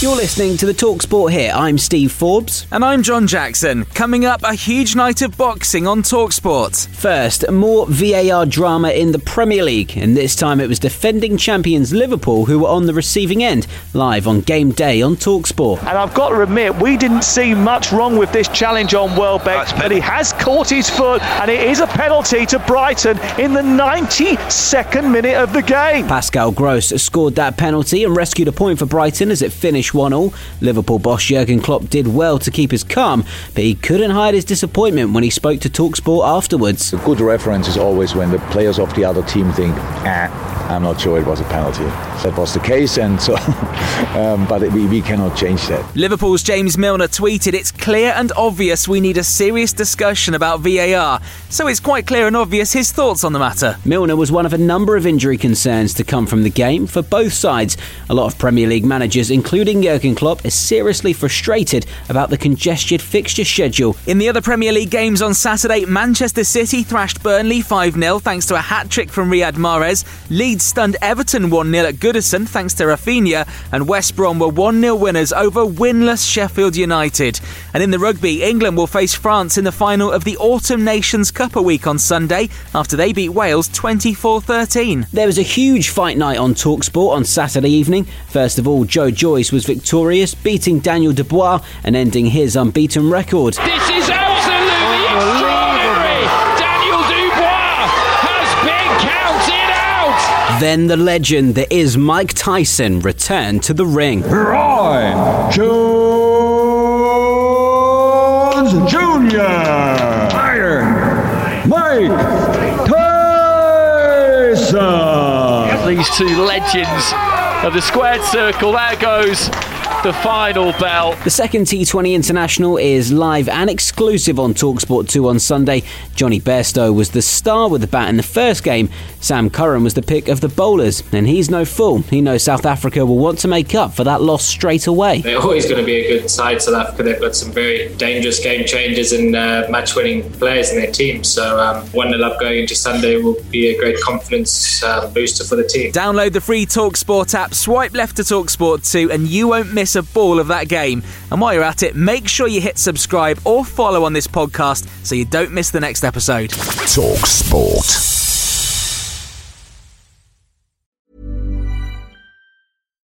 You're listening to the Talk Sport here. I'm Steve Forbes. And I'm John Jackson. Coming up, a huge night of boxing on Talksport. First, more VAR drama in the Premier League, and this time it was defending champions Liverpool who were on the receiving end, live on game day on Talksport. And I've got to admit, we didn't see much wrong with this challenge on Welbeck, but he has caught his foot, and it is a penalty to Brighton in the 92nd minute of the game. Pascal Gross scored that penalty and rescued a point for Brighton as it finished 1 0. Liverpool boss Jurgen Klopp did well to keep his calm, but he couldn't hide his disappointment when he spoke to Talksport afterwards. A good reference is always when the players of the other team think, ah, I'm not sure it was a penalty. That was the case, and so, um, but we, we cannot change that. Liverpool's James Milner tweeted, It's clear and obvious we need a serious discussion about VAR. So it's quite clear and obvious his thoughts on the matter. Milner was one of a number of injury concerns to come from the game for both sides. A lot of Premier League managers, including Jurgen Klopp, is seriously frustrated about the congested fixture schedule. In the other Premier League games on Saturday, Manchester City thrashed Burnley 5 0 thanks to a hat trick from Riyad Mahrez. Leeds stunned Everton 1 0 at Goodison thanks to Raphinha. And West Brom were 1 0 winners over winless Sheffield United. And in the rugby, England will face France in the final of the Autumn Nations Cup a week on Sunday after they beat Wales 24 13. There was a huge fight night on Talksport on Saturday evening. First of all, Joe Joyce was victorious, beating Daniel Dubois and ending his unbeaten record. This is absolutely Then the legend that is Mike Tyson returned to the ring. Roy Jones Jr. Iron Mike Tyson. These two legends of the squared circle, there goes the final bell. The second T20 International is live and exclusive on Talksport 2 on Sunday. Jonny Bairstow was the star with the bat in the first game. Sam Curran was the pick of the bowlers, and he's no fool. He knows South Africa will want to make up for that loss straight away. They're always going to be a good side, South Africa. They've got some very dangerous game changers and uh, match winning players in their team. So, um, 1 0 up going into Sunday will be a great confidence uh, booster for the team. Download the free Talksport app, swipe left to Talksport 2, and you won't miss ball of that game. And while you're at it, make sure you hit subscribe or follow on this podcast so you don't miss the next episode. Talk Sport.